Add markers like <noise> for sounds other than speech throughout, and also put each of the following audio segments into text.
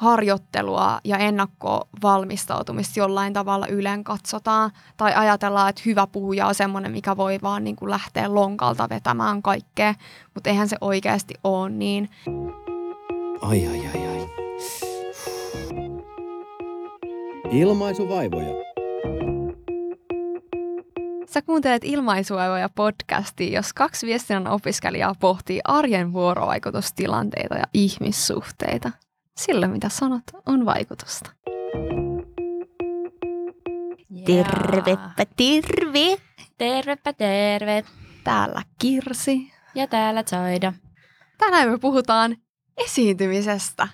harjoittelua ja ennakkovalmistautumista jollain tavalla ylen katsotaan. Tai ajatellaan, että hyvä puhuja on semmoinen, mikä voi vaan niin kuin lähteä lonkalta vetämään kaikkea. Mutta eihän se oikeasti ole niin. Ai ai ai ai. Ilmaisuvaivoja. Sä kuuntelet Ilmaisuaivoja podcastia, jos kaksi viestinnän opiskelijaa pohtii arjen vuorovaikutustilanteita ja ihmissuhteita. Sillä mitä sanot on vaikutusta. Tervepä terve! Tervepä terve! Täällä Kirsi. Ja täällä Zaida. Tänään me puhutaan esiintymisestä.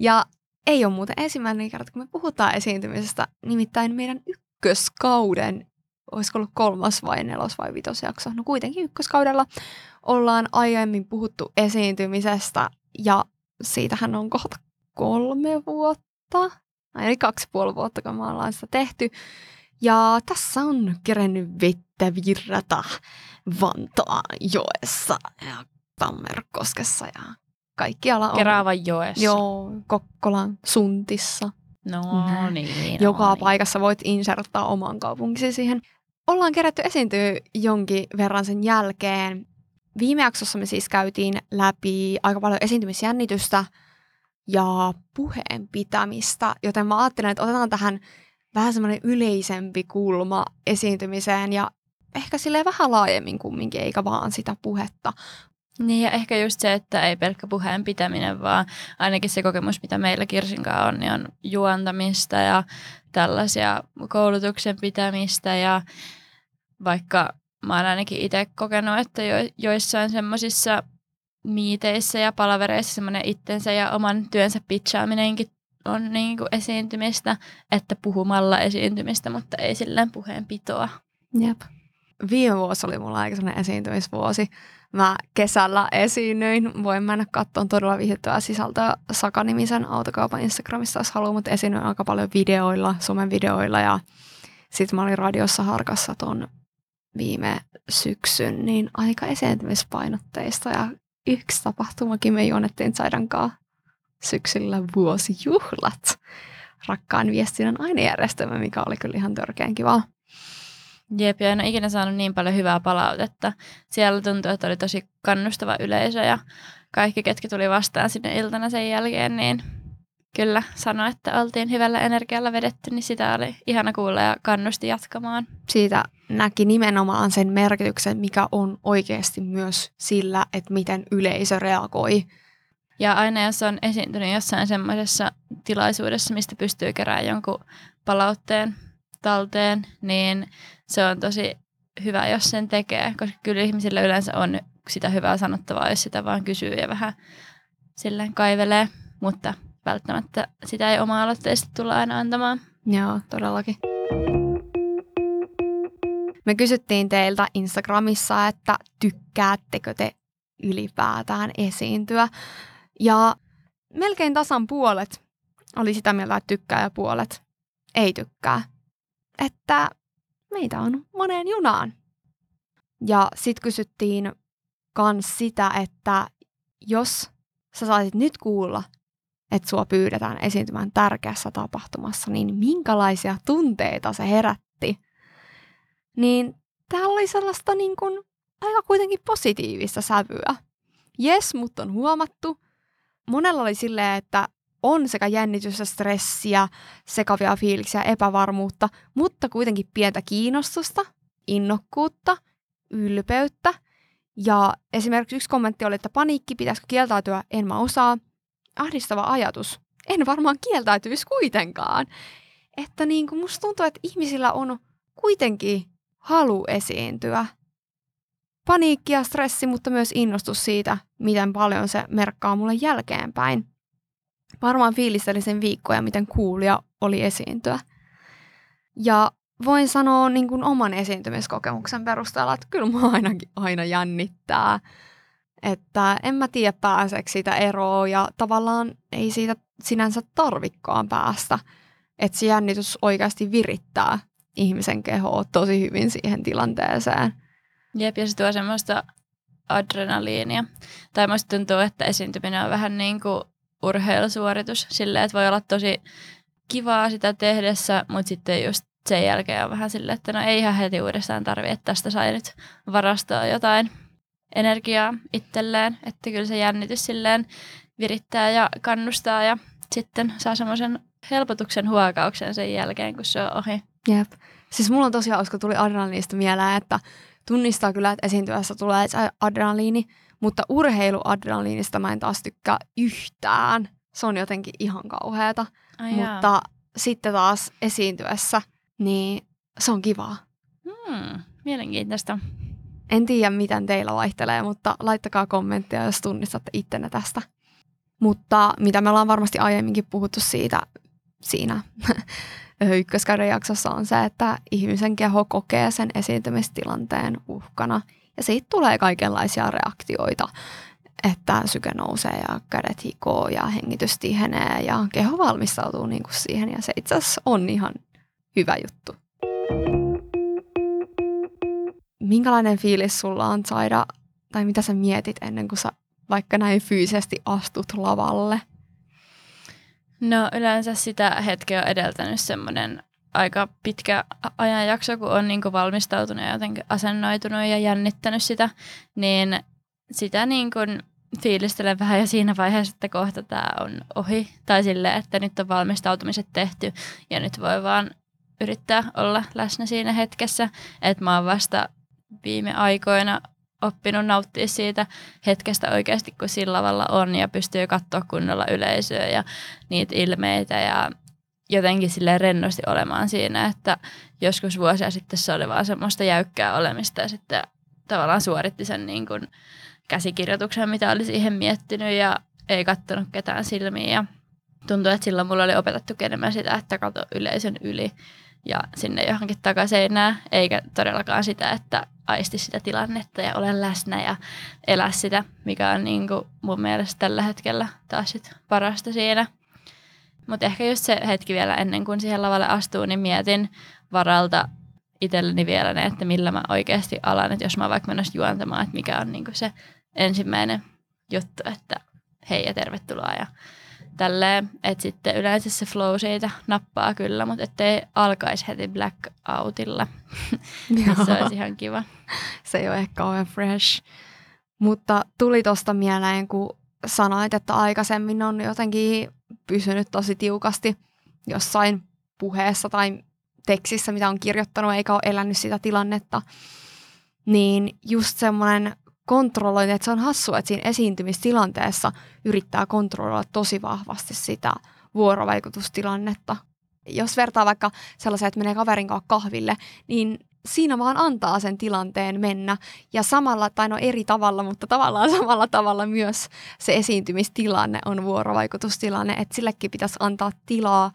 Ja ei ole muuten ensimmäinen kerta, kun me puhutaan esiintymisestä, nimittäin meidän ykköskauden, olisiko ollut kolmas vai nelos vai vitosjakso, no kuitenkin ykköskaudella ollaan aiemmin puhuttu esiintymisestä ja siitähän on kohta kolme vuotta, eli kaksi puoli vuotta, kun me ollaan sitä tehty. Ja tässä on kerennyt vettä virrata Vantaan joessa ja Tammerkoskessa ja kaikkialla on. Keravan joessa. Joo, Kokkolan suntissa. No Näin. niin. Joka no niin. paikassa voit inserttaa oman kaupunkisi siihen. Ollaan kerätty esiintyä jonkin verran sen jälkeen. Viime jaksossa me siis käytiin läpi aika paljon esiintymisjännitystä ja puheen pitämistä, joten mä ajattelen, että otetaan tähän vähän semmoinen yleisempi kulma esiintymiseen ja ehkä sille vähän laajemmin kumminkin, eikä vaan sitä puhetta. Niin ja ehkä just se, että ei pelkkä puheen pitäminen, vaan ainakin se kokemus, mitä meillä Kirsinkaan on, niin on juontamista ja tällaisia koulutuksen pitämistä ja vaikka mä oon ainakin itse kokenut, että jo, joissain semmoisissa miiteissä ja palavereissa semmoinen itsensä ja oman työnsä pitchaaminenkin on niin kuin esiintymistä, että puhumalla esiintymistä, mutta ei silleen puheenpitoa. Jep. Viime vuosi oli mulla aika sellainen esiintymisvuosi. Mä kesällä esiinnyin. Voin mennä katsomaan todella viihdyttävää sisältöä Saka-nimisen autokaupan Instagramissa, jos haluaa, mutta esiinnyin aika paljon videoilla, somen videoilla ja sitten mä olin radiossa harkassa ton viime syksyn, niin aika esiintymispainotteista ja yksi tapahtumakin me juonettiin Zaidankaa syksyllä vuosijuhlat rakkaan viestinnän ainejärjestelmä, mikä oli kyllä ihan törkeän kivaa. Jep, ja en ole ikinä saanut niin paljon hyvää palautetta. Siellä tuntui, että oli tosi kannustava yleisö ja kaikki, ketkä tuli vastaan sinne iltana sen jälkeen, niin kyllä sanoi, että oltiin hyvällä energialla vedetty, niin sitä oli ihana kuulla ja kannusti jatkamaan. Siitä näki nimenomaan sen merkityksen, mikä on oikeasti myös sillä, että miten yleisö reagoi. Ja aina jos on esiintynyt jossain semmoisessa tilaisuudessa, mistä pystyy keräämään jonkun palautteen talteen, niin se on tosi hyvä, jos sen tekee, koska kyllä ihmisillä yleensä on sitä hyvää sanottavaa, jos sitä vaan kysyy ja vähän silleen kaivelee, mutta välttämättä sitä ei oma-aloitteisesti tulla aina antamaan. Joo, todellakin. Me kysyttiin teiltä Instagramissa, että tykkäättekö te ylipäätään esiintyä. Ja melkein tasan puolet oli sitä mieltä, että tykkää ja puolet ei tykkää. Että meitä on moneen junaan. Ja sitten kysyttiin kans sitä, että jos sä saisit nyt kuulla, että sua pyydetään esiintymään tärkeässä tapahtumassa, niin minkälaisia tunteita se herätti? Niin täällä oli sellaista niin kuin aika kuitenkin positiivista sävyä. Jes, mutta on huomattu. Monella oli silleen, että on sekä jännitystä, stressiä, sekavia fiiliksiä, epävarmuutta, mutta kuitenkin pientä kiinnostusta, innokkuutta, ylpeyttä. Ja esimerkiksi yksi kommentti oli, että paniikki, pitäisikö kieltäytyä, en mä osaa. Ahdistava ajatus, en varmaan kieltäytyisi kuitenkaan. Että niin kuin musta tuntuu, että ihmisillä on kuitenkin halu esiintyä. Paniikki ja stressi, mutta myös innostus siitä, miten paljon se merkkaa mulle jälkeenpäin. Varmaan fiilistelin sen viikkoja, miten kuulia oli esiintyä. Ja voin sanoa niin kuin oman esiintymiskokemuksen perusteella, että kyllä mua ainakin aina jännittää. Että en mä tiedä pääseekö siitä eroon ja tavallaan ei siitä sinänsä tarvikkaan päästä. Että se jännitys oikeasti virittää ihmisen kehoa tosi hyvin siihen tilanteeseen. Jep, ja se tuo semmoista adrenaliinia. Tai musta tuntuu, että esiintyminen on vähän niin kuin urheilusuoritus. Silleen, että voi olla tosi kivaa sitä tehdessä, mutta sitten just sen jälkeen on vähän silleen, että no ei ihan heti uudestaan tarvi, että tästä sai nyt varastoa jotain energiaa itselleen. Että kyllä se jännitys silleen virittää ja kannustaa ja sitten saa semmoisen helpotuksen huokauksen sen jälkeen, kun se on ohi. Jep. Siis mulla on tosiaan, koska tuli adrenaliinista mieleen, että tunnistaa kyllä, että esiintyessä tulee adrenaliini, mutta urheiluadrenaliinista mä en taas tykkää yhtään. Se on jotenkin ihan kauheata. Ai mutta jaa. sitten taas esiintyessä, niin se on kivaa. Hmm, mielenkiintoista. En tiedä, miten teillä vaihtelee, mutta laittakaa kommentteja, jos tunnistatte ittenne tästä. Mutta mitä me ollaan varmasti aiemminkin puhuttu siitä siinä <laughs> ykköskauden jaksossa on se, että ihmisen keho kokee sen esiintymistilanteen uhkana ja siitä tulee kaikenlaisia reaktioita, että syke nousee ja kädet hikoo ja hengitys tihenee ja keho valmistautuu niin kuin siihen ja se itse asiassa on ihan hyvä juttu. Minkälainen fiilis sulla on saada, tai mitä sä mietit ennen kuin sä vaikka näin fyysisesti astut lavalle? No yleensä sitä hetkeä on edeltänyt semmoinen aika pitkä ajanjakso, kun on niin valmistautunut ja jotenkin asennoitunut ja jännittänyt sitä, niin sitä niin kuin fiilistelen vähän jo siinä vaiheessa, että kohta tämä on ohi. Tai sille, että nyt on valmistautumiset tehty ja nyt voi vaan yrittää olla läsnä siinä hetkessä. Että mä oon vasta viime aikoina oppinut nauttia siitä hetkestä oikeasti, kun sillä lavalla on ja pystyy katsoa kunnolla yleisöä ja niitä ilmeitä ja jotenkin sille rennosti olemaan siinä, että joskus vuosia sitten se oli vaan semmoista jäykkää olemista ja sitten tavallaan suoritti sen niin kuin käsikirjoituksen, mitä oli siihen miettinyt ja ei kattonut ketään silmiin ja tuntui, että silloin mulla oli opetettu enemmän sitä, että kato yleisön yli ja sinne johonkin takaseinään, eikä todellakaan sitä, että aisti sitä tilannetta ja ole läsnä ja elä sitä, mikä on niin kuin mun mielestä tällä hetkellä taas sit parasta siinä. Mutta ehkä just se hetki vielä ennen kuin siihen lavalle astuu, niin mietin varalta itselleni vielä ne, että millä mä oikeasti alan, että jos mä vaikka menossa juontamaan, että mikä on niin kuin se ensimmäinen juttu, että hei ja tervetuloa ja tälleen, että sitten yleensä se flow siitä nappaa kyllä, mutta ettei alkaisi heti blackoutilla. <laughs> se olisi ihan kiva. Se ei ole ehkä kauhean fresh. Mutta tuli tuosta mieleen, kun sanoit, että aikaisemmin on jotenkin pysynyt tosi tiukasti jossain puheessa tai tekstissä, mitä on kirjoittanut, eikä ole elänyt sitä tilannetta. Niin just semmoinen kontrollointi, että se on hassua, että siinä esiintymistilanteessa yrittää kontrolloida tosi vahvasti sitä vuorovaikutustilannetta. Jos vertaa vaikka sellaisia, että menee kaverin kanssa kahville, niin siinä vaan antaa sen tilanteen mennä. Ja samalla, tai no eri tavalla, mutta tavallaan samalla tavalla myös se esiintymistilanne on vuorovaikutustilanne, että sillekin pitäisi antaa tilaa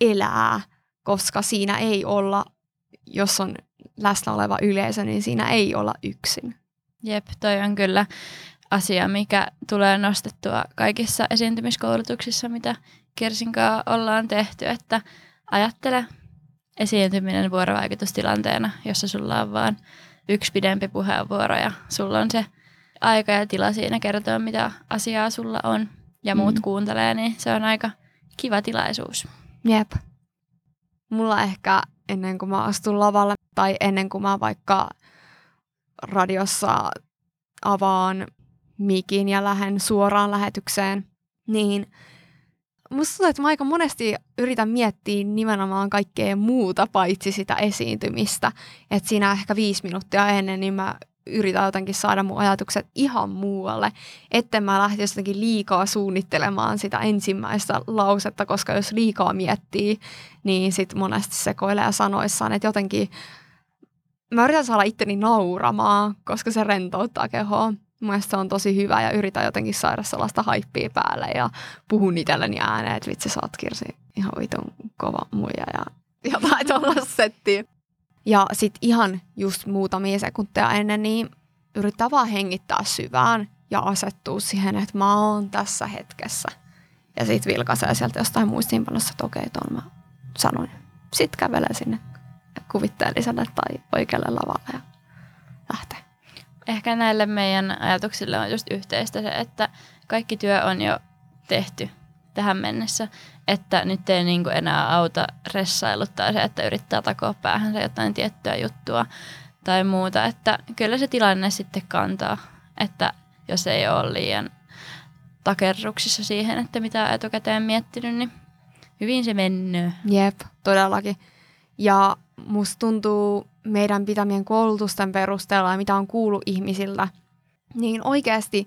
elää, koska siinä ei olla, jos on läsnä oleva yleisö, niin siinä ei olla yksin. Jep, toi on kyllä asia, mikä tulee nostettua kaikissa esiintymiskoulutuksissa, mitä Kersinkaa ollaan tehty, että ajattele esiintyminen vuorovaikutustilanteena, jossa sulla on vain yksi pidempi puheenvuoro ja sulla on se aika ja tila siinä kertoa, mitä asiaa sulla on ja muut mm. kuuntelee, niin se on aika kiva tilaisuus. Jep. Mulla ehkä ennen kuin mä astun lavalle tai ennen kuin mä vaikka radiossa avaan mikin ja lähden suoraan lähetykseen, niin musta tuntuu, että mä aika monesti yritän miettiä nimenomaan kaikkea muuta paitsi sitä esiintymistä. Että siinä ehkä viisi minuuttia ennen, niin mä yritän jotenkin saada mun ajatukset ihan muualle, etten mä lähtisi jotenkin liikaa suunnittelemaan sitä ensimmäistä lausetta, koska jos liikaa miettii, niin sit monesti sekoilee sanoissaan, että jotenkin mä yritän saada itteni nauramaan, koska se rentouttaa kehoa. Mielestäni se on tosi hyvä ja yritän jotenkin saada sellaista haippia päälle ja puhun itselleni ääneen, että vitsi sä oot Kirsi ihan vitun kova muija ja <laughs> jotain tuollaista settiä. Ja sitten ihan just muutamia sekunteja ennen, niin yrittää vaan hengittää syvään ja asettua siihen, että mä oon tässä hetkessä. Ja sitten vilkaisee sieltä jostain muistiinpanossa, että okei, tuon mä sanoin. Sitten kävelee sinne kuvitteelliselle tai oikealle lavalle ja lähtee. Ehkä näille meidän ajatuksille on just yhteistä se, että kaikki työ on jo tehty tähän mennessä, että nyt ei niin kuin enää auta ressailuttaa se, että yrittää takoa päähänsä jotain tiettyä juttua tai muuta, että kyllä se tilanne sitten kantaa, että jos ei ole liian takerruksissa siihen, että mitä etukäteen miettinyt, niin hyvin se menee. Jep, todellakin. Ja musta tuntuu meidän pitämien koulutusten perusteella ja mitä on kuullut ihmisiltä, niin oikeasti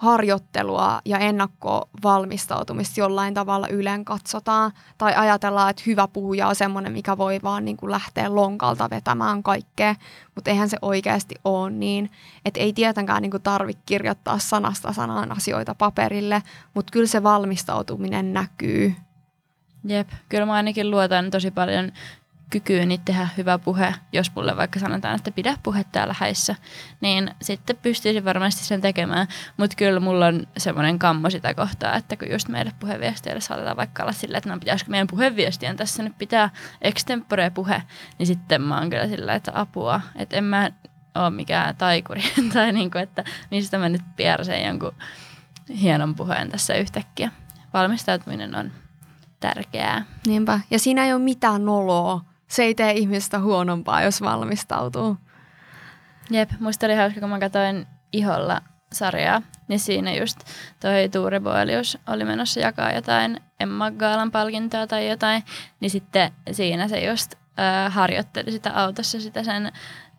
harjoittelua ja ennakkovalmistautumista jollain tavalla ylen katsotaan. Tai ajatellaan, että hyvä puhuja on semmoinen, mikä voi vaan niin kuin lähteä lonkalta vetämään kaikkea. Mutta eihän se oikeasti ole niin. Että ei tietenkään niin tarvitse kirjoittaa sanasta sanaan asioita paperille, mutta kyllä se valmistautuminen näkyy. Jep, kyllä mä ainakin luotan tosi paljon kykyyni tehdä hyvä puhe, jos mulle vaikka sanotaan, että pidä puhe täällä häissä, niin sitten pystyisin varmasti sen tekemään. Mutta kyllä mulla on semmoinen kammo sitä kohtaa, että kun just meille puheviesteille saatetaan vaikka olla silleen, että no pitäisikö meidän puheviestien tässä nyt pitää extempore puhe, niin sitten mä oon kyllä sillä, että apua, että en mä ole mikään taikuri, <laughs> tai niinku, että mistä mä nyt piersen jonkun hienon puheen tässä yhtäkkiä. Valmistautuminen on tärkeää. Niinpä. Ja siinä ei ole mitään noloa se ei tee ihmistä huonompaa, jos valmistautuu. Jep, musta oli hauska, kun mä katsoin Iholla sarjaa, niin siinä just toi Tuure Boelius oli menossa jakaa jotain Emma Gaalan palkintoa tai jotain, niin sitten siinä se just äh, harjoitteli sitä autossa sitä sen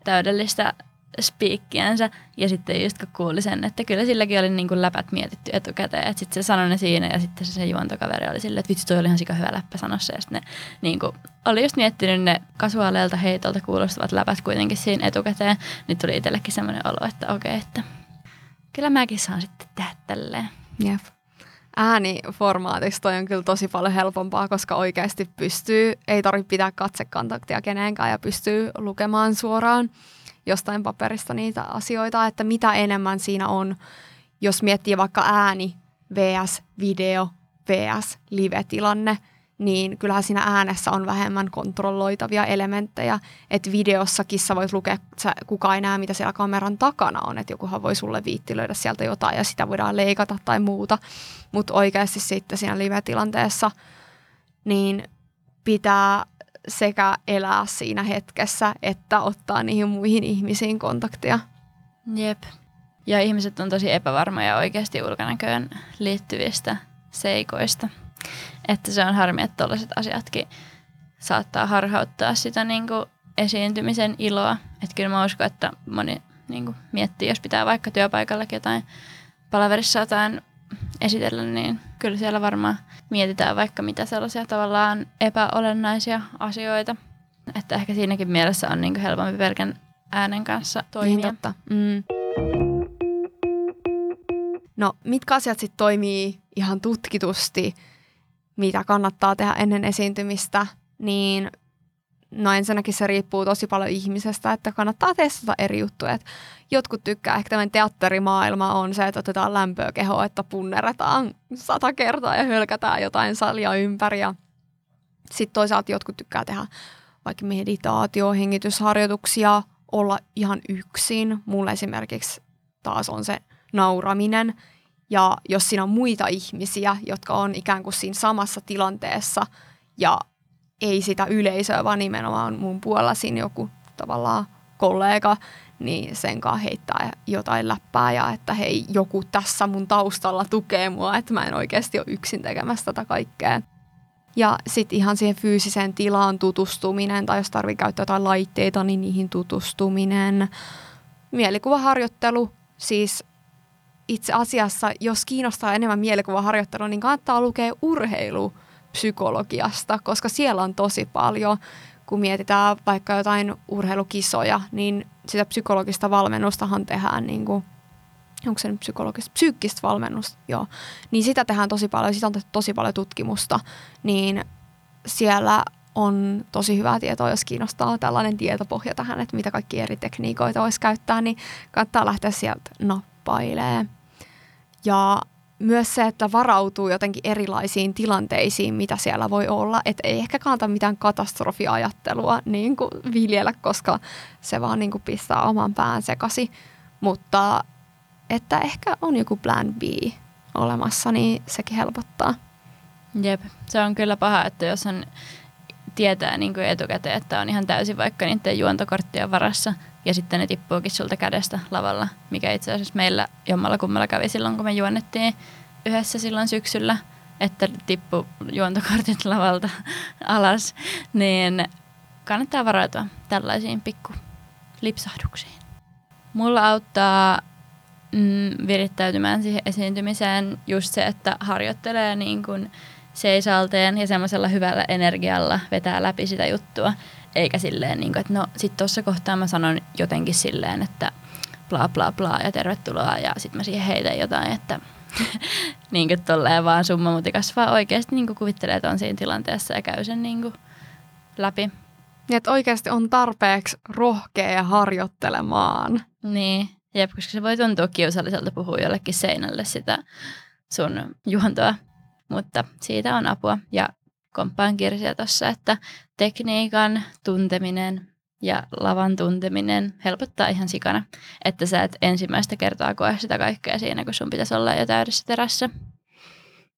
täydellistä spiikkiänsä. Ja sitten just kun kuuli sen, että kyllä silläkin oli niin kuin läpät mietitty etukäteen. Että sitten se sanoi ne siinä ja sitten se, se juontokaveri oli silleen, että vitsi toi oli ihan sika hyvä läppä sanossa. Ja sitten ne niin kuin, oli just miettinyt ne kasuaaleilta heitolta kuulostavat läpät kuitenkin siinä etukäteen. Niin tuli itsellekin semmoinen olo, että okei, että kyllä mäkin saan sitten tehdä tälleen. Jep ääniformaatissa toi on kyllä tosi paljon helpompaa, koska oikeasti pystyy, ei tarvitse pitää katsekontaktia kenenkään ja pystyy lukemaan suoraan jostain paperista niitä asioita, että mitä enemmän siinä on, jos miettii vaikka ääni vs. video vs. live-tilanne, niin kyllähän siinä äänessä on vähemmän kontrolloitavia elementtejä. Että videossakin sä voit lukea, sä, kukaan ei näe, mitä siellä kameran takana on. Että jokuhan voi sulle viittilöidä sieltä jotain ja sitä voidaan leikata tai muuta. Mutta oikeasti sitten siinä live-tilanteessa niin pitää sekä elää siinä hetkessä, että ottaa niihin muihin ihmisiin kontaktia. Jep. Ja ihmiset on tosi epävarmoja oikeasti ulkonäköön liittyvistä seikoista. Että se on harmi, että tällaiset asiatkin saattaa harhauttaa sitä niin kuin esiintymisen iloa. Että kyllä mä uskon, että moni niin kuin miettii, jos pitää vaikka työpaikallakin jotain palaverissa jotain esitellä, niin kyllä siellä varmaan mietitään vaikka mitä sellaisia tavallaan epäolennaisia asioita. Että ehkä siinäkin mielessä on niin helpompi pelkän äänen kanssa toimia. Niin totta. Mm. No, mitkä asiat sitten toimii ihan tutkitusti, mitä kannattaa tehdä ennen esiintymistä, niin No ensinnäkin se riippuu tosi paljon ihmisestä, että kannattaa testata eri juttuja. Et jotkut tykkää, ehkä tämän teatterimaailma on se, että otetaan lämpöä kehoa, että punneretaan sata kertaa ja hölkätään jotain salia ympäri. Sitten toisaalta jotkut tykkää tehdä vaikka meditaatio, hengitysharjoituksia, olla ihan yksin. Mulle esimerkiksi taas on se nauraminen. Ja jos siinä on muita ihmisiä, jotka on ikään kuin siinä samassa tilanteessa ja ei sitä yleisöä, vaan nimenomaan mun puolella siinä joku tavallaan kollega, niin sen kanssa heittää jotain läppää ja että hei, joku tässä mun taustalla tukee mua, että mä en oikeasti ole yksin tekemässä tätä kaikkea. Ja sitten ihan siihen fyysiseen tilaan tutustuminen, tai jos tarvii käyttää jotain laitteita, niin niihin tutustuminen. Mielikuvaharjoittelu, siis itse asiassa, jos kiinnostaa enemmän mielikuvaharjoittelua, niin kannattaa lukea urheilu psykologiasta, koska siellä on tosi paljon, kun mietitään vaikka jotain urheilukisoja, niin sitä psykologista valmennustahan tehdään niin kuin, onko se nyt psykologista, psyykkistä valmennusta, joo, niin sitä tehdään tosi paljon, siitä on tehty tosi paljon tutkimusta, niin siellä on tosi hyvää tietoa, jos kiinnostaa tällainen tietopohja tähän, että mitä kaikki eri tekniikoita voisi käyttää, niin kannattaa lähteä sieltä nappailemaan. Ja myös se, että varautuu jotenkin erilaisiin tilanteisiin, mitä siellä voi olla. Että ei ehkä kannata mitään katastrofiajattelua niin kuin viljellä, koska se vaan niin kuin pistää oman pään sekasi. Mutta että ehkä on joku plan B olemassa, niin sekin helpottaa. Jep, se on kyllä paha, että jos on tietää niin kuin etukäteen, että on ihan täysin vaikka niiden juontokorttien varassa ja sitten ne tippuukin sulta kädestä lavalla, mikä itse asiassa meillä jommalla kummalla kävi silloin, kun me juonnettiin yhdessä silloin syksyllä, että tippu juontokortit <laughs> lavalta alas, niin kannattaa varautua tällaisiin pikku lipsahduksiin. Mulla auttaa mm, virittäytymään siihen esiintymiseen just se, että harjoittelee niin kuin seisalteen ja semmoisella hyvällä energialla vetää läpi sitä juttua. Eikä silleen, niin kuin, että no sit tuossa kohtaa mä sanon jotenkin silleen, että bla bla bla ja tervetuloa ja sitten mä siihen heitän jotain, että <laughs> niin kuin tolleen vaan summa mutikas, vaan oikeasti niin kuin kuvittelee, että on siinä tilanteessa ja käy sen niin kuin läpi. Niin, että oikeasti on tarpeeksi rohkea ja harjoittelemaan. Niin, jep, koska se voi tuntua kiusalliselta puhua jollekin seinälle sitä sun juontoa, mutta siitä on apua. Ja komppaan kirsiä tuossa, että tekniikan tunteminen ja lavan tunteminen helpottaa ihan sikana, että sä et ensimmäistä kertaa koe sitä kaikkea siinä, kun sun pitäisi olla jo täydessä terässä.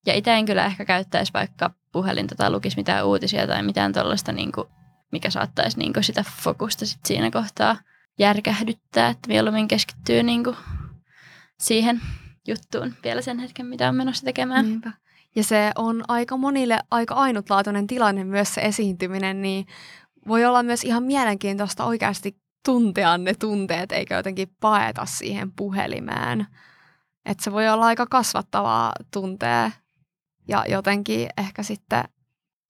Ja itse en kyllä ehkä käyttäisi vaikka puhelinta tai lukisi mitään uutisia tai mitään tuollaista, niin mikä saattaisi niin sitä fokusta sit siinä kohtaa järkähdyttää, että mieluummin keskittyy niin siihen juttuun vielä sen hetken, mitä on menossa tekemään. Niinpä. Ja se on aika monille aika ainutlaatuinen tilanne myös se esiintyminen, niin voi olla myös ihan mielenkiintoista oikeasti tuntea ne tunteet, eikä jotenkin paeta siihen puhelimeen. Että se voi olla aika kasvattavaa tuntea ja jotenkin ehkä sitten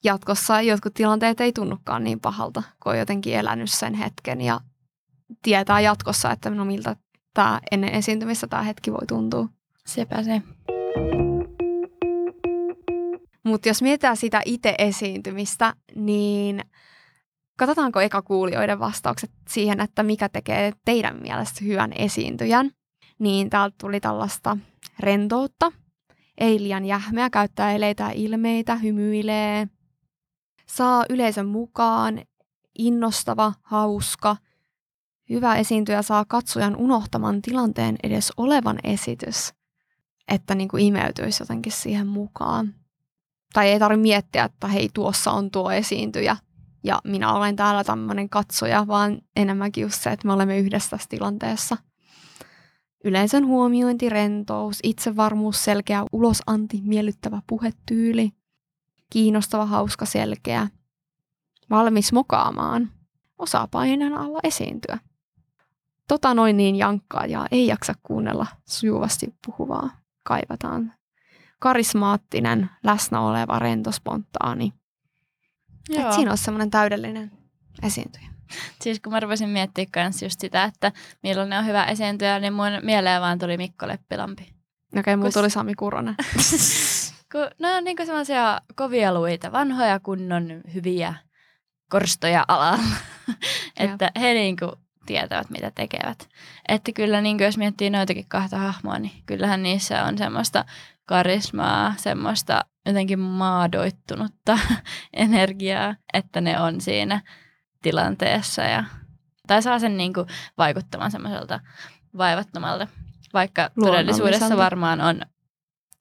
jatkossa jotkut tilanteet ei tunnukaan niin pahalta, kun on jotenkin elänyt sen hetken ja tietää jatkossa, että no miltä tämä ennen esiintymistä tämä hetki voi tuntua. Sepä se. Mutta jos mietitään sitä itse esiintymistä, niin katsotaanko eka kuulijoiden vastaukset siihen, että mikä tekee teidän mielestä hyvän esiintyjän. Niin täältä tuli tällaista rentoutta, ei liian jähmeä, käyttää eleitä ilmeitä, hymyilee, saa yleisön mukaan, innostava, hauska, hyvä esiintyjä saa katsojan unohtamaan tilanteen edes olevan esitys, että niin kuin imeytyisi jotenkin siihen mukaan. Tai ei tarvitse miettiä, että hei, tuossa on tuo esiintyjä ja minä olen täällä tämmöinen katsoja, vaan enemmänkin just se, että me olemme yhdessä tässä tilanteessa. Yleisön huomiointi, rentous, itsevarmuus, selkeä ulosanti, miellyttävä puhetyyli, kiinnostava, hauska, selkeä, valmis mokaamaan, osaa paineen alla esiintyä. Tota noin niin jankkaa ja ei jaksa kuunnella sujuvasti puhuvaa. Kaivataan karismaattinen, läsnä oleva, rento, spontaani. Joo. Et siinä on semmoinen täydellinen esiintyjä. Siis kun mä rupesin miettimään myös just sitä, että millainen on hyvä esiintyjä, niin mun mieleen vaan tuli Mikko Leppilampi. Okei, okay, mulla Kus... tuli Sami Kuronen. <laughs> kun ne on niinku semmoisia kovia luita, vanhoja kunnon hyviä korstoja alalla. <laughs> että he niinku tietävät, mitä tekevät. Että kyllä niin jos miettii noitakin kahta hahmoa, niin kyllähän niissä on semmoista karismaa, semmoista jotenkin maadoittunutta <laughs> energiaa, että ne on siinä tilanteessa ja, tai saa sen niin kuin vaikuttamaan semmoiselta vaivattomalta, vaikka todellisuudessa varmaan on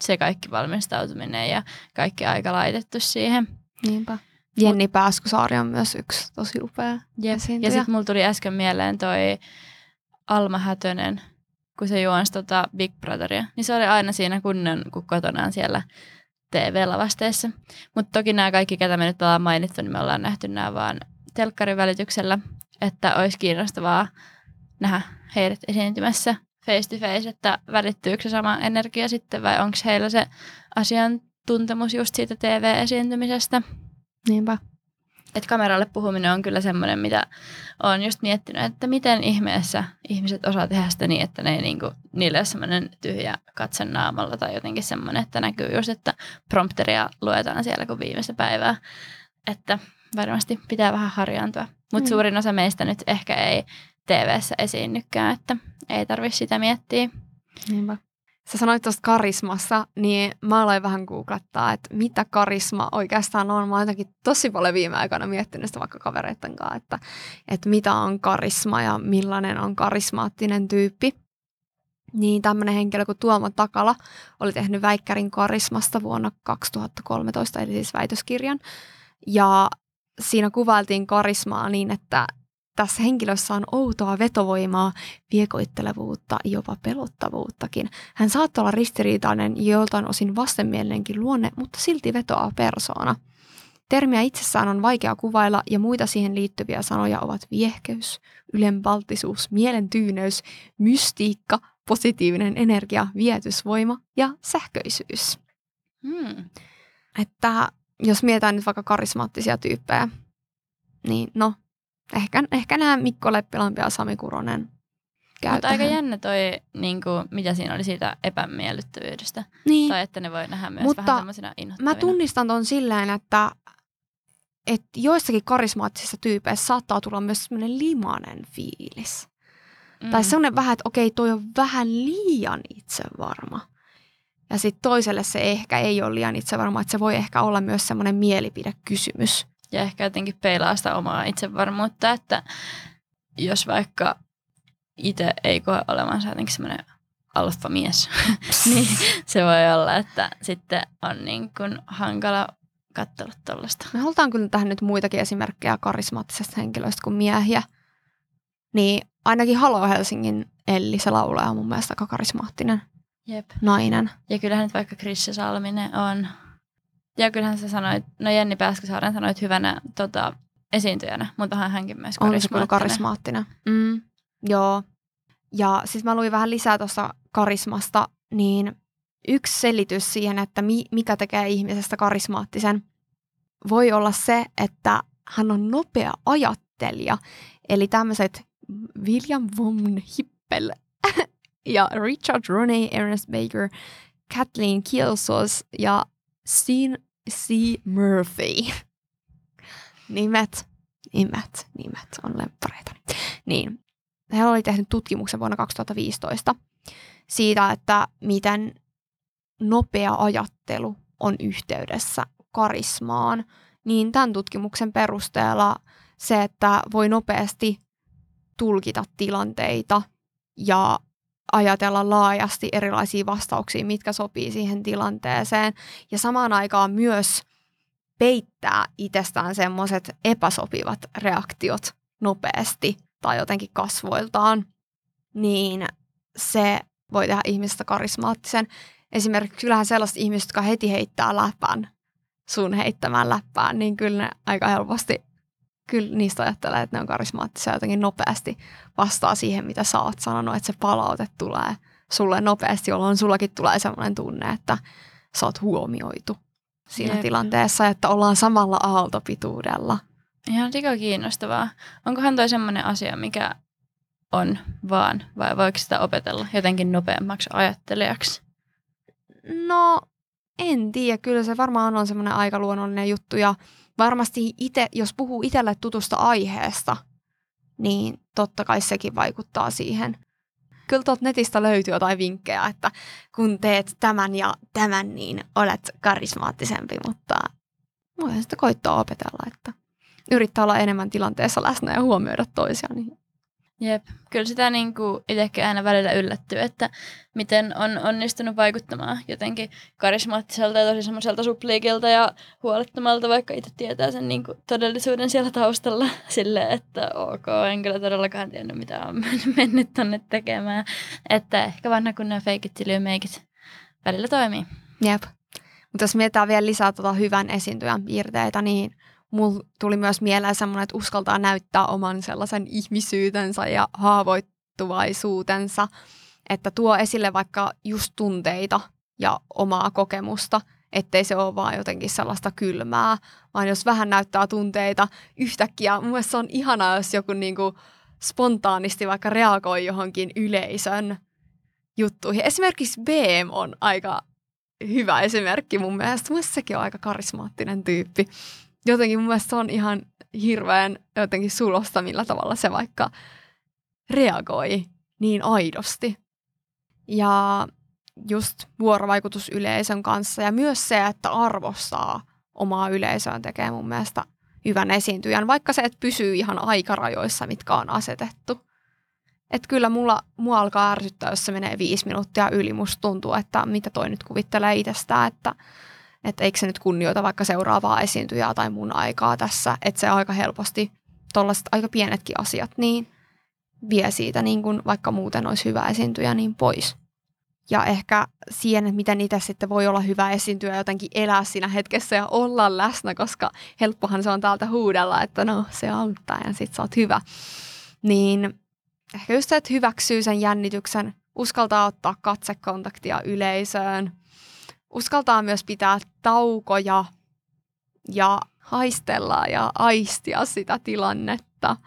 se kaikki valmistautuminen ja kaikki aika laitettu siihen. Niinpä. Jenni Pääskysaari on myös yksi tosi upea Jep. Ja sitten mulla tuli äsken mieleen toi Alma Hätönen, kun se juonsi tota Big Brotheria. Niin se oli aina siinä kunnon, kun kotonaan siellä TV-lavasteessa. Mutta toki nämä kaikki, ketä me nyt ollaan mainittu, niin me ollaan nähty nämä vaan telkkarin välityksellä, että olisi kiinnostavaa nähdä heidät esiintymässä face to face, että välittyykö se sama energia sitten vai onko heillä se asiantuntemus just siitä TV-esiintymisestä. Niinpä. Että kameralle puhuminen on kyllä semmoinen, mitä olen just miettinyt, että miten ihmeessä ihmiset osaa tehdä sitä niin, että ne ei niinku, niille ole semmoinen tyhjä katse naamalla tai jotenkin semmoinen, että näkyy just, että prompteria luetaan siellä kuin viimeistä päivää. Että varmasti pitää vähän harjaantua. Mutta mm. suurin osa meistä nyt ehkä ei TV-ssä esiinnykään, että ei tarvitse sitä miettiä. Niinpä. Sä sanoit tuosta karismassa, niin mä aloin vähän googlettaa, että mitä karisma oikeastaan on. Mä oon jotenkin tosi paljon viime aikoina miettinyt sitä vaikka kavereiden kanssa, että, että mitä on karisma ja millainen on karismaattinen tyyppi. niin tämmöinen henkilö kuin Tuomo Takala oli tehnyt Väikkärin karismasta vuonna 2013, eli siis väitöskirjan. Ja siinä kuvailtiin karismaa niin, että tässä henkilössä on outoa vetovoimaa, viekoittelevuutta, jopa pelottavuuttakin. Hän saattaa olla ristiriitainen joltain osin vastenmielinenkin luonne, mutta silti vetoaa persoona. Termiä itsessään on vaikea kuvailla ja muita siihen liittyviä sanoja ovat viehkeys, ylenpalttisuus, mielen tyyneys, mystiikka, positiivinen energia, vietysvoima ja sähköisyys. Hmm. Että jos mietitään nyt vaikka karismaattisia tyyppejä, niin no, ehkä, ehkä nämä Mikko Leppilampi ja Sami Kuronen käy Mutta aika jännä toi, niin kuin, mitä siinä oli siitä epämiellyttävyydestä. Niin, Tai että ne voi nähdä myös Mutta vähän tämmöisinä inhottavina. mä tunnistan ton silleen, että, että joissakin karismaattisissa tyypeissä saattaa tulla myös semmoinen limanen fiilis. Mm. Tai semmoinen vähän, että okei, toi on vähän liian itsevarma. Ja sitten toiselle se ehkä ei ole liian itsevarma, että se voi ehkä olla myös semmoinen mielipidekysymys. Ja ehkä jotenkin peilaa sitä omaa itsevarmuutta, että jos vaikka itse ei koe olevansa jotenkin semmoinen alfamies, <laughs> niin se voi olla, että sitten on niin kuin hankala katsella tuollaista. Me halutaan kyllä tähän nyt muitakin esimerkkejä karismaattisesta henkilöistä kuin miehiä. Niin ainakin Halo Helsingin Elli, se laulaja on mun mielestä aika karismaattinen Jep. nainen. Ja kyllähän nyt vaikka Krisse Salminen on. Ja kyllähän sä sanoit, no Jenni Pääskysaaren sanoit hyvänä tota, esiintyjänä, mutta onhan hänkin myös On se kyllä karismaattinen. karismaattinen. Mm, joo. Ja siis mä luin vähän lisää tuossa karismasta, niin yksi selitys siihen, että mi- mikä tekee ihmisestä karismaattisen, voi olla se, että hän on nopea ajattelija. Eli tämmöiset William von Hippel <laughs> ja Richard Roney, Ernest Baker, Kathleen Kielsos ja Sean C. Murphy. Nimet, nimet, nimet on lemppareita. Niin, he oli tehnyt tutkimuksen vuonna 2015 siitä, että miten nopea ajattelu on yhteydessä karismaan. Niin tämän tutkimuksen perusteella se, että voi nopeasti tulkita tilanteita ja ajatella laajasti erilaisia vastauksia, mitkä sopii siihen tilanteeseen. Ja samaan aikaan myös peittää itsestään semmoiset epäsopivat reaktiot nopeasti tai jotenkin kasvoiltaan, niin se voi tehdä ihmisestä karismaattisen. Esimerkiksi kyllähän sellaiset ihmiset, jotka heti heittää läpän sun heittämään läppään, niin kyllä ne aika helposti, kyllä niistä ajattelee, että ne on karismaattisia jotenkin nopeasti vastaa siihen, mitä sä oot sanonut, että se palaute tulee sulle nopeasti, jolloin sullakin tulee sellainen tunne, että sä oot huomioitu siinä Jep. tilanteessa, että ollaan samalla aaltopituudella. Ihan sika kiinnostavaa. Onkohan toi semmoinen asia, mikä on vaan, vai voiko sitä opetella jotenkin nopeammaksi ajattelijaksi? No, en tiedä. Kyllä se varmaan on semmoinen aika luonnollinen juttu. Ja varmasti itse, jos puhuu itselle tutusta aiheesta, niin totta kai sekin vaikuttaa siihen. Kyllä tuolta netistä löytyy jotain vinkkejä, että kun teet tämän ja tämän, niin olet karismaattisempi, mutta voihan sitä koittaa opetella, että yrittää olla enemmän tilanteessa läsnä ja huomioida toisia. Niin Jep, kyllä sitä niin kuin itsekin aina välillä yllättyy, että miten on onnistunut vaikuttamaan jotenkin karismaattiselta ja tosi semmoiselta supliikilta ja huolettomalta, vaikka itse tietää sen niin kuin todellisuuden siellä taustalla <laughs> silleen, että ok, en kyllä todellakaan tiennyt mitä on <laughs> mennyt tonne tekemään. Että ehkä vanha kunnon fake it till you make it välillä toimii. Jep. Mutta jos mietitään vielä lisää tuota hyvän esiintyjän piirteitä, niin mulla tuli myös mieleen semmoinen, että uskaltaa näyttää oman sellaisen ihmisyytensä ja haavoittuvaisuutensa, että tuo esille vaikka just tunteita ja omaa kokemusta, ettei se ole vaan jotenkin sellaista kylmää, vaan jos vähän näyttää tunteita yhtäkkiä, mun mielestä se on ihanaa, jos joku niinku spontaanisti vaikka reagoi johonkin yleisön juttuihin. Esimerkiksi BM on aika hyvä esimerkki mun mielestä. Mun mielestä sekin on aika karismaattinen tyyppi. Jotenkin mun mielestä on ihan hirveän jotenkin sulosta, millä tavalla se vaikka reagoi niin aidosti. Ja just vuorovaikutus yleisön kanssa ja myös se, että arvostaa omaa yleisöön tekee mun mielestä hyvän esiintyjän, vaikka se, että pysyy ihan aikarajoissa, mitkä on asetettu. Että kyllä mulla, mua alkaa ärsyttää, jos se menee viisi minuuttia yli. Musta tuntuu, että mitä toi nyt kuvittelee itsestään, että, että eikö se nyt kunnioita vaikka seuraavaa esiintyjää tai mun aikaa tässä. Että se aika helposti, tuollaiset aika pienetkin asiat, niin vie siitä niin kuin vaikka muuten olisi hyvä esiintyjä niin pois. Ja ehkä siihen, että miten itse sitten voi olla hyvä esiintyä jotenkin elää siinä hetkessä ja olla läsnä, koska helppohan se on täältä huudella, että no se auttaa ja sit sä oot hyvä. Niin ehkä just se, että hyväksyy sen jännityksen, uskaltaa ottaa katsekontaktia yleisöön, uskaltaa myös pitää taukoja ja haistella ja aistia sitä tilannetta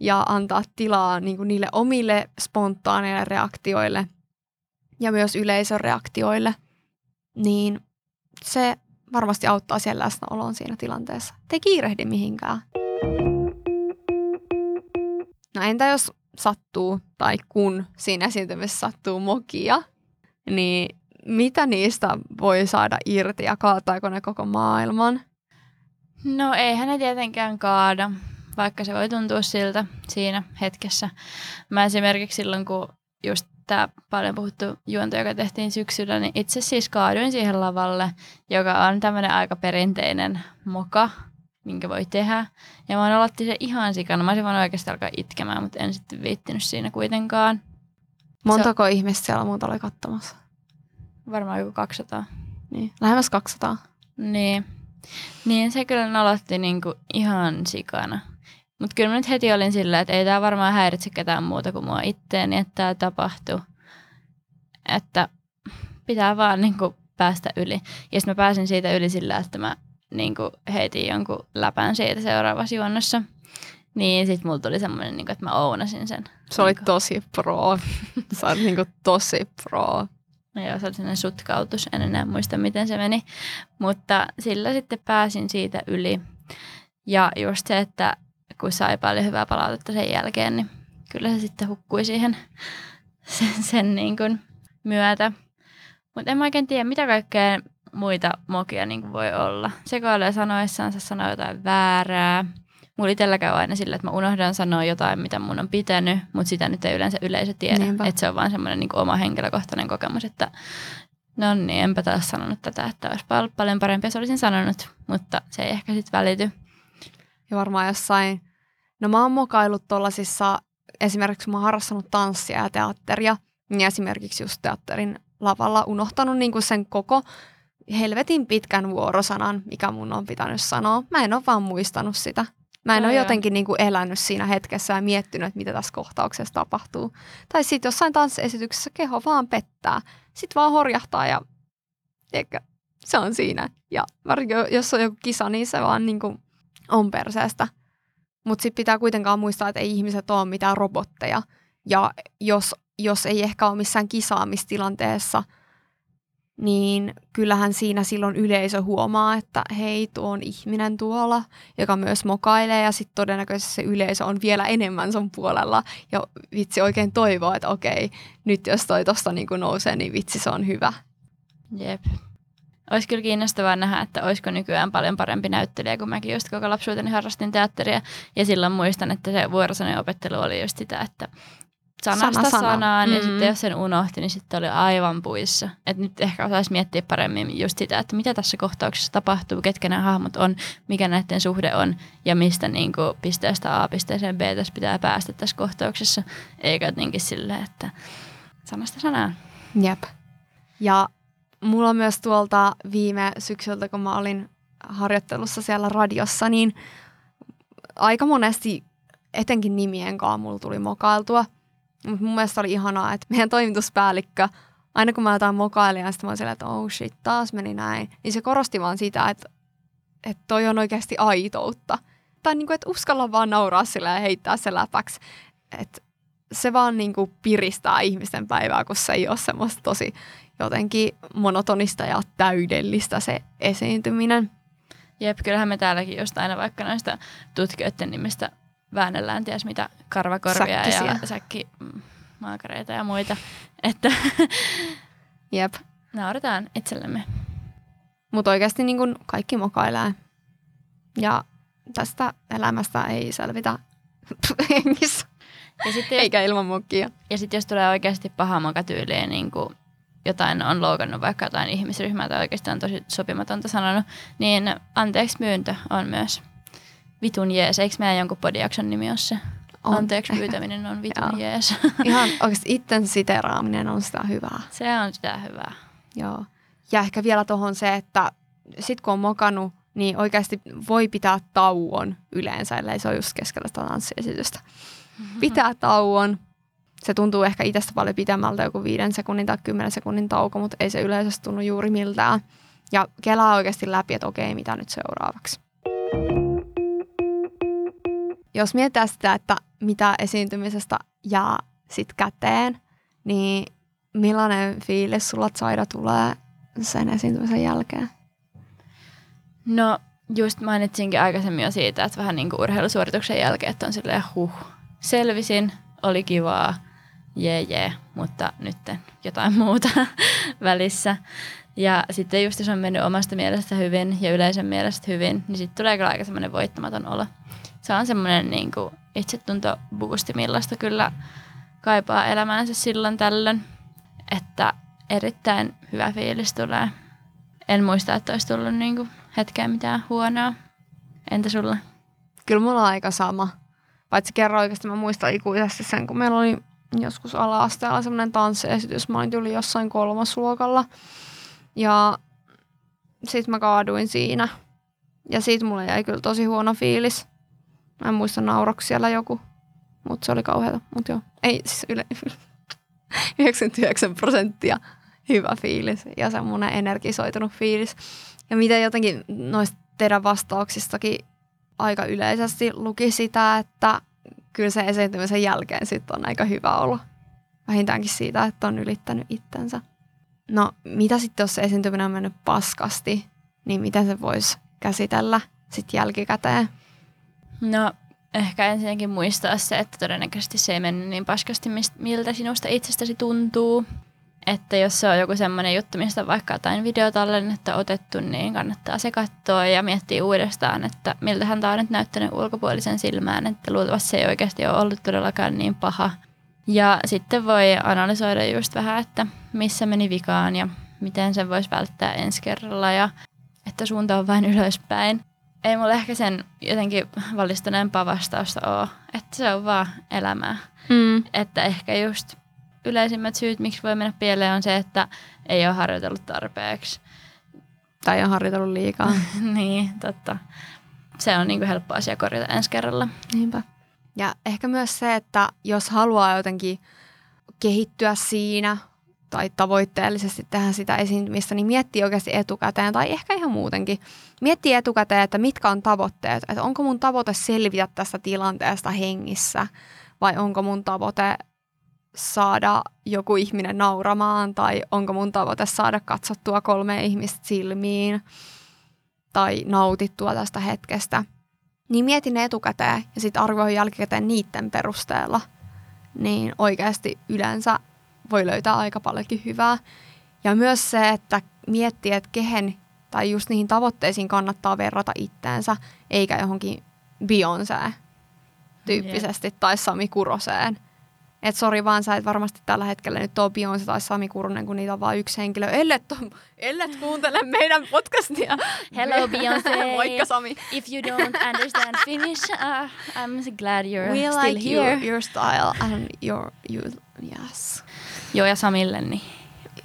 ja antaa tilaa niin kuin niille omille spontaaneille reaktioille ja myös yleisön reaktioille, niin se varmasti auttaa siellä läsnäoloon siinä tilanteessa. Te kiirehdi mihinkään. No entä jos sattuu tai kun siinä esiintymisessä sattuu mokia, niin mitä niistä voi saada irti ja kaataako ne koko maailman? No eihän ne tietenkään kaada, vaikka se voi tuntua siltä siinä hetkessä. Mä esimerkiksi silloin, kun just tämä paljon puhuttu juonto, joka tehtiin syksyllä, niin itse siis kaaduin siihen lavalle, joka on tämmöinen aika perinteinen moka, minkä voi tehdä. Ja mä aloitti se ihan sikana. Mä olisin voinut oikeasti alkaa itkemään, mutta en sitten viittinyt siinä kuitenkaan. Montako se... ihmistä siellä muuta oli katsomassa? Varmaan joku 200. Niin, lähemmäs 200. Niin. Niin se kyllä aloitti niinku ihan sikana. Mutta kyllä mä nyt heti olin silleen, että ei tämä varmaan häiritse ketään muuta kuin mua itteeni, että tämä tapahtuu. Että pitää vaan niinku päästä yli. Ja sitten mä pääsin siitä yli sillä, että mä niinku heitin jonkun läpän siitä seuraavassa juonnossa. Niin sit mulla tuli semmoinen, niinku, että mä ounasin sen. Se oli tosi pro. Sä olet niinku tosi pro. <laughs> No joo, se oli sellainen sutkautus. En enää muista, miten se meni. Mutta sillä sitten pääsin siitä yli. Ja just se, että kun sai paljon hyvää palautetta sen jälkeen, niin kyllä se sitten hukkui siihen <laughs> sen, sen niin kuin myötä. Mutta en mä oikein tiedä, mitä kaikkea muita mokia niin voi olla. Sekoilee sanoissaan, se sanoo jotain väärää. Mulla itsellä käy aina sillä, että mä unohdan sanoa jotain, mitä mun on pitänyt, mutta sitä nyt ei yleensä yleisö tiedä. Että se on vaan semmoinen niin oma henkilökohtainen kokemus, että no niin, enpä taas sanonut tätä, että olisi paljon parempi, jos olisin sanonut, mutta se ei ehkä sitten välity. Ja varmaan jossain, no mä oon mokaillut tollasissa, esimerkiksi mä oon harrastanut tanssia ja teatteria, niin esimerkiksi just teatterin lavalla unohtanut niin kuin sen koko helvetin pitkän vuorosanan, mikä mun on pitänyt sanoa. Mä en ole vaan muistanut sitä. Mä en ole jotenkin niin kuin elänyt siinä hetkessä ja miettinyt, että mitä tässä kohtauksessa tapahtuu. Tai sitten jossain tanssiesityksessä keho vaan pettää. Sitten vaan horjahtaa ja eikä, se on siinä. Ja varsinkin jos on joku kisa, niin se vaan niin kuin on perseestä. Mutta sitten pitää kuitenkaan muistaa, että ei ihmiset ole mitään robotteja. Ja jos, jos ei ehkä ole missään kisaamistilanteessa, niin kyllähän siinä silloin yleisö huomaa, että hei, tuo on ihminen tuolla, joka myös mokailee ja sitten todennäköisesti se yleisö on vielä enemmän sun puolella ja vitsi oikein toivoo, että okei, nyt jos toi tosta niin nousee, niin vitsi se on hyvä. Jep. Olisi kyllä kiinnostavaa nähdä, että olisiko nykyään paljon parempi näyttelijä, kun mäkin just koko lapsuuteni harrastin teatteria. Ja silloin muistan, että se vuorosanen opettelu oli just sitä, että sanasta sana, sana. sanaan mm-hmm. ja sitten jos sen unohti, niin sitten oli aivan puissa. Et nyt ehkä osaisi miettiä paremmin just sitä, että mitä tässä kohtauksessa tapahtuu, ketkä nämä hahmot on, mikä näiden suhde on ja mistä niin kuin pisteestä A pisteeseen B tässä pitää päästä tässä kohtauksessa. Eikä jotenkin silleen, että sanasta sanaan. Jep. Ja mulla on myös tuolta viime syksyltä, kun mä olin harjoittelussa siellä radiossa, niin aika monesti etenkin nimien kanssa mulla tuli mokailtua. Mutta mun mielestä oli ihanaa, että meidän toimituspäällikkö, aina kun mä jotain mokailin, ja sitten mä olin että oh shit, taas meni näin, niin se korosti vaan sitä, että, että toi on oikeasti aitoutta. Tai niin kuin, että uskalla vaan nauraa sillä ja heittää se läpäksi. Että se vaan niin kuin piristää ihmisten päivää, kun se ei ole semmoista tosi jotenkin monotonista ja täydellistä se esiintyminen. Jep, kyllähän me täälläkin just aina vaikka näistä tutkijoiden nimistä väännellään ties mitä karvakorvia Säkkisiä. ja säkkimaakareita ja muita. Että <laughs> Jep. nauretaan itsellemme. Mutta oikeasti niin kun kaikki mokailee. Ja tästä elämästä ei selvitä <laughs> hengissä. Ja sitten jos, Eikä ilman mukkia. ja sit jos tulee oikeasti paha makatyyliin, niin kuin jotain on loukannut vaikka jotain ihmisryhmää tai oikeasti on tosi sopimatonta sanonut, niin anteeksi myyntö on myös vitun jees. Eikö meidän jonkun podiakson nimi ole se? On. Anteeksi pyytäminen on vitun <laughs> Joo. jees. <laughs> Ihan oikeasti itten siteraaminen on sitä hyvää. se on sitä hyvää. Joo. Ja ehkä vielä tuohon se, että sit kun on mokannut, niin oikeasti voi pitää tauon yleensä, ellei se ole just keskellä sitä tanssiesitystä. <laughs> Pitää tauon. Se tuntuu ehkä itsestä paljon pitemmältä, joku viiden sekunnin tai kymmenen sekunnin tauko, mutta ei se yleensä tunnu juuri miltään. Ja kelaa oikeasti läpi, että okei, mitä nyt seuraavaksi. Jos mietitään sitä, että mitä esiintymisestä jää sit käteen, niin millainen fiilis sulla Zaida tulee sen esiintymisen jälkeen? No just mainitsinkin aikaisemmin jo siitä, että vähän niin kuin urheilusuorituksen jälkeen, että on silleen huh, selvisin, oli kivaa, jee jee, mutta nyt jotain <laughs> muuta välissä. Ja sitten just jos on mennyt omasta mielestä hyvin ja yleisön mielestä hyvin, niin sitten tulee kyllä aika semmoinen voittamaton olo. Se on semmoinen niin kuin itsetunto-boosti, millaista kyllä kaipaa elämäänsä silloin tällöin, että erittäin hyvä fiilis tulee. En muista, että olisi tullut niin kuin hetkeen mitään huonoa. Entä sulla? Kyllä mulla on aika sama. Paitsi kerran oikeasti mä muistan ikuisesti sen, kun meillä oli joskus ala-asteella semmoinen tanssiesitys. Mä olin tyyli jossain kolmasluokalla. Ja sit mä kaaduin siinä. Ja siitä mulle jäi kyllä tosi huono fiilis. Mä en muista nauroksi siellä joku. Mutta se oli kauheata. Mutta joo, ei siis yle... <laughs> 99 prosenttia hyvä fiilis ja semmoinen energisoitunut fiilis. Ja mitä jotenkin noista teidän vastauksistakin aika yleisesti luki sitä, että kyllä se esiintymisen jälkeen sitten on aika hyvä olla. Vähintäänkin siitä, että on ylittänyt itsensä. No, mitä sitten, jos se esiintyminen on mennyt paskasti, niin miten se voisi käsitellä sitten jälkikäteen? No ehkä ensinnäkin muistaa se, että todennäköisesti se ei mennyt niin paskasti, miltä sinusta itsestäsi tuntuu. Että jos se on joku semmoinen juttu, mistä on vaikka jotain videotallennetta otettu, niin kannattaa se katsoa ja miettiä uudestaan, että miltähän tämä on nyt näyttänyt ulkopuolisen silmään, että luultavasti se ei oikeasti ole ollut todellakaan niin paha. Ja sitten voi analysoida just vähän, että missä meni vikaan ja miten sen voisi välttää ensi kerralla ja että suunta on vain ylöspäin. Ei mulla ehkä sen jotenkin valistuneempaa vastausta ole, että se on vaan elämää. Mm. Että ehkä just yleisimmät syyt, miksi voi mennä pieleen, on se, että ei ole harjoitellut tarpeeksi. Tai on harjoitellut liikaa. <laughs> niin, totta. Se on niin kuin helppo asia korjata ensi kerralla. Niinpä. Ja ehkä myös se, että jos haluaa jotenkin kehittyä siinä tai tavoitteellisesti tehdä sitä esiintymistä, niin miettii oikeasti etukäteen tai ehkä ihan muutenkin. Miettii etukäteen, että mitkä on tavoitteet. Että onko mun tavoite selvitä tästä tilanteesta hengissä vai onko mun tavoite saada joku ihminen nauramaan tai onko mun tavoite saada katsottua kolme ihmistä silmiin tai nautittua tästä hetkestä. Niin mieti ne etukäteen ja sitten arvioi jälkikäteen niiden perusteella. Niin oikeasti yleensä voi löytää aika paljonkin hyvää. Ja myös se, että miettii, että kehen tai just niihin tavoitteisiin kannattaa verrata itteensä, eikä johonkin Beyoncé tyyppisesti tai Sami Kuroseen. Että sori vaan, sä et varmasti tällä hetkellä nyt ole Beyoncé tai Sami Kurunen, kun niitä on vain yksi henkilö. Ellet, ellet kuuntele meidän podcastia. Hello, <laughs> Beyoncé. Moikka Sami. If you don't understand Finnish, uh, I'm glad you're We still like here. you, your style and your, you, yes. Joo, ja Samille, niin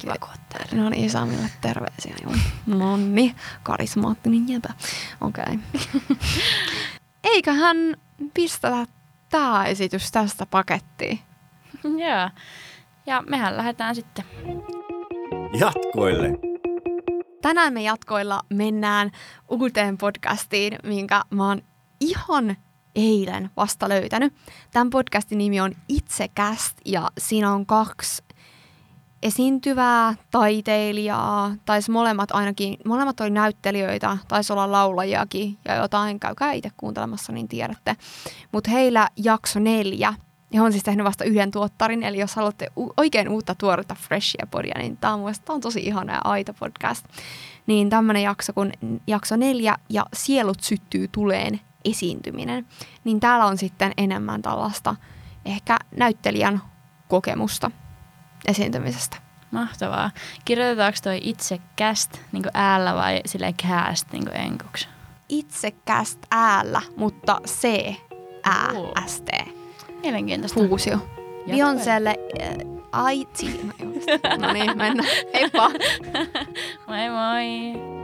kiva kun. No niin, Samille terveisiä. Joo. <laughs> Nonni, karismaattinen jäpä. Okei. Okay. <laughs> Eiköhän pistetä tämä esitys tästä pakettiin. <laughs> Joo. Ja mehän lähdetään sitten. Jatkoille. Tänään me jatkoilla mennään uuteen podcastiin, minkä mä oon ihan eilen vasta löytänyt. Tämän podcastin nimi on Itsekäst ja siinä on kaksi esiintyvää taiteilijaa, taisi molemmat ainakin, molemmat oli näyttelijöitä, taisi olla laulajiakin ja jotain, käykää itse kuuntelemassa, niin tiedätte. Mutta heillä jakso neljä, ja on siis tehnyt vasta yhden tuottarin, eli jos haluatte u- oikein uutta tuoretta freshia podia, niin tämä on, tää on tosi ihana ja aito podcast. Niin tämmöinen jakso kuin jakso neljä ja Sielut syttyy tuleen esiintyminen, niin täällä on sitten enemmän tällaista ehkä näyttelijän kokemusta esiintymisestä. Mahtavaa. Kirjoitetaanko toi itse cast niin äällä vai sille cast niin enkuksi? Itsekäst äällä, mutta C, ää, S, T. Mielenkiintoista. Fuusio. Beyoncélle äh, IT. No, no niin, mennään. Heippa. moi moi.